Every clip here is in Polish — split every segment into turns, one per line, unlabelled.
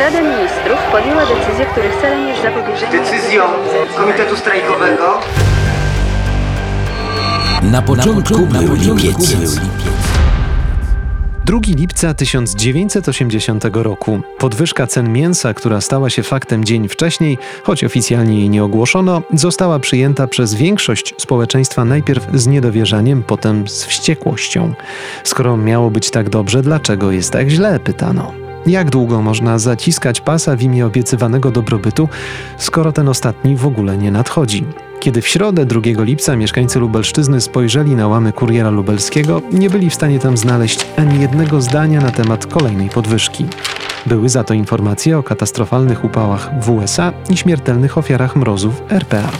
Rada Ministrów podjęła decyzję, których celem jest zapobieżenie...
Decyzją Komitetu Strajkowego
Na początku, był lipiec.
2 lipca 1980 roku. Podwyżka cen mięsa, która stała się faktem dzień wcześniej, choć oficjalnie jej nie ogłoszono, została przyjęta przez większość społeczeństwa najpierw z niedowierzaniem, potem z wściekłością. Skoro miało być tak dobrze, dlaczego jest tak źle? pytano. Jak długo można zaciskać pasa w imię obiecywanego dobrobytu, skoro ten ostatni w ogóle nie nadchodzi? Kiedy w środę 2 lipca mieszkańcy Lubelszczyzny spojrzeli na łamy kuriera lubelskiego, nie byli w stanie tam znaleźć ani jednego zdania na temat kolejnej podwyżki. Były za to informacje o katastrofalnych upałach w USA i śmiertelnych ofiarach mrozów RPA.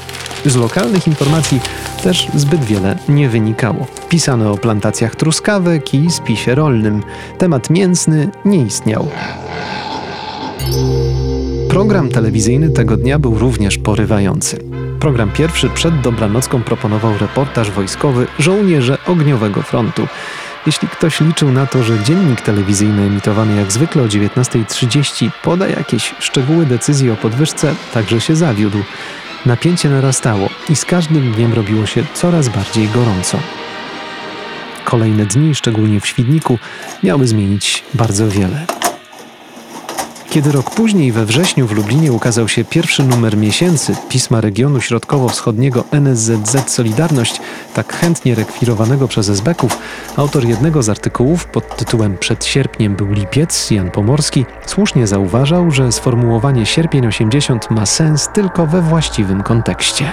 Z lokalnych informacji też zbyt wiele nie wynikało. Pisano o plantacjach truskawek i spisie rolnym. Temat mięsny nie istniał. Program telewizyjny tego dnia był również porywający. Program pierwszy przed dobranocką proponował reportaż wojskowy Żołnierze Ogniowego Frontu. Jeśli ktoś liczył na to, że dziennik telewizyjny emitowany jak zwykle o 19.30 poda jakieś szczegóły decyzji o podwyżce, także się zawiódł. Napięcie narastało i z każdym dniem robiło się coraz bardziej gorąco. Kolejne dni, szczególnie w Świdniku, miały zmienić bardzo wiele. Kiedy rok później, we wrześniu w Lublinie ukazał się pierwszy numer miesięcy pisma regionu środkowo-wschodniego NSZZ Solidarność, tak chętnie rekwirowanego przez esbeków, autor jednego z artykułów pod tytułem Przed sierpniem był lipiec, Jan Pomorski, słusznie zauważał, że sformułowanie sierpień 80 ma sens tylko we właściwym kontekście.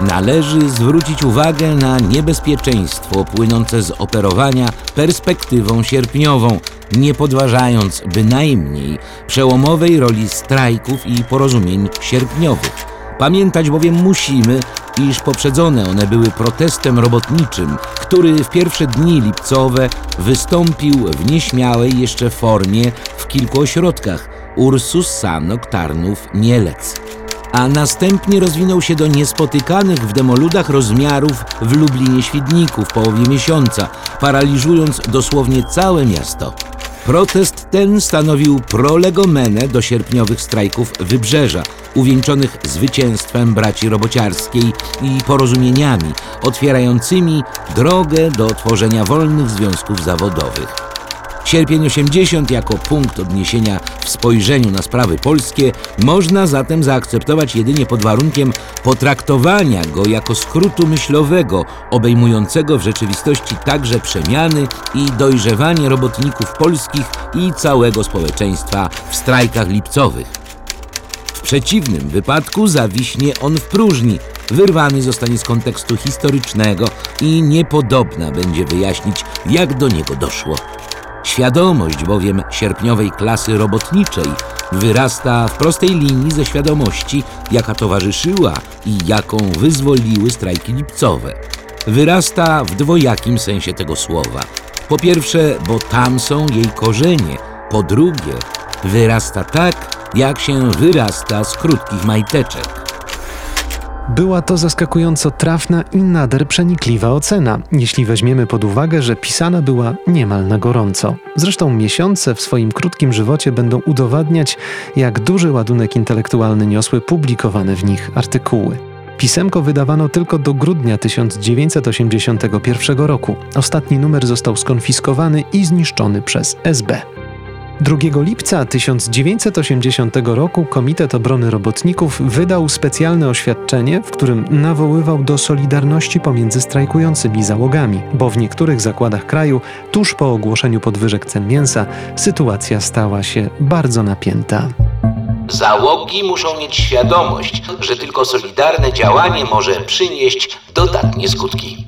Należy zwrócić uwagę na niebezpieczeństwo płynące z operowania perspektywą sierpniową, nie podważając bynajmniej przełomowej roli strajków i porozumień sierpniowych. Pamiętać bowiem musimy, iż poprzedzone one były protestem robotniczym, który w pierwsze dni lipcowe wystąpił w nieśmiałej jeszcze formie w kilku ośrodkach Ursus, Sanok, Tarnów, Mielec a następnie rozwinął się do niespotykanych w demoludach rozmiarów w Lublinie Świdniku w połowie miesiąca, paraliżując dosłownie całe miasto. Protest ten stanowił prolegomenę do sierpniowych strajków Wybrzeża, uwieńczonych zwycięstwem braci robociarskiej i porozumieniami otwierającymi drogę do tworzenia wolnych związków zawodowych. Sierpień 80 jako punkt odniesienia w spojrzeniu na sprawy polskie można zatem zaakceptować jedynie pod warunkiem potraktowania go jako skrótu myślowego, obejmującego w rzeczywistości także przemiany i dojrzewanie robotników polskich i całego społeczeństwa w strajkach lipcowych. W przeciwnym wypadku zawiśnie on w próżni, wyrwany zostanie z kontekstu historycznego i niepodobna będzie wyjaśnić, jak do niego doszło. Świadomość bowiem sierpniowej klasy robotniczej wyrasta w prostej linii ze świadomości, jaka towarzyszyła i jaką wyzwoliły strajki lipcowe. Wyrasta w dwojakim sensie tego słowa. Po pierwsze, bo tam są jej korzenie. Po drugie, wyrasta tak, jak się wyrasta z krótkich majteczek.
Była to zaskakująco trafna i nader przenikliwa ocena, jeśli weźmiemy pod uwagę, że pisana była niemal na gorąco. Zresztą miesiące w swoim krótkim żywocie będą udowadniać, jak duży ładunek intelektualny niosły publikowane w nich artykuły. Pisemko wydawano tylko do grudnia 1981 roku. Ostatni numer został skonfiskowany i zniszczony przez SB. 2 lipca 1980 roku Komitet Obrony Robotników wydał specjalne oświadczenie, w którym nawoływał do solidarności pomiędzy strajkującymi załogami, bo w niektórych zakładach kraju, tuż po ogłoszeniu podwyżek cen mięsa, sytuacja stała się bardzo napięta.
Załogi muszą mieć świadomość, że tylko solidarne działanie może przynieść dodatnie skutki.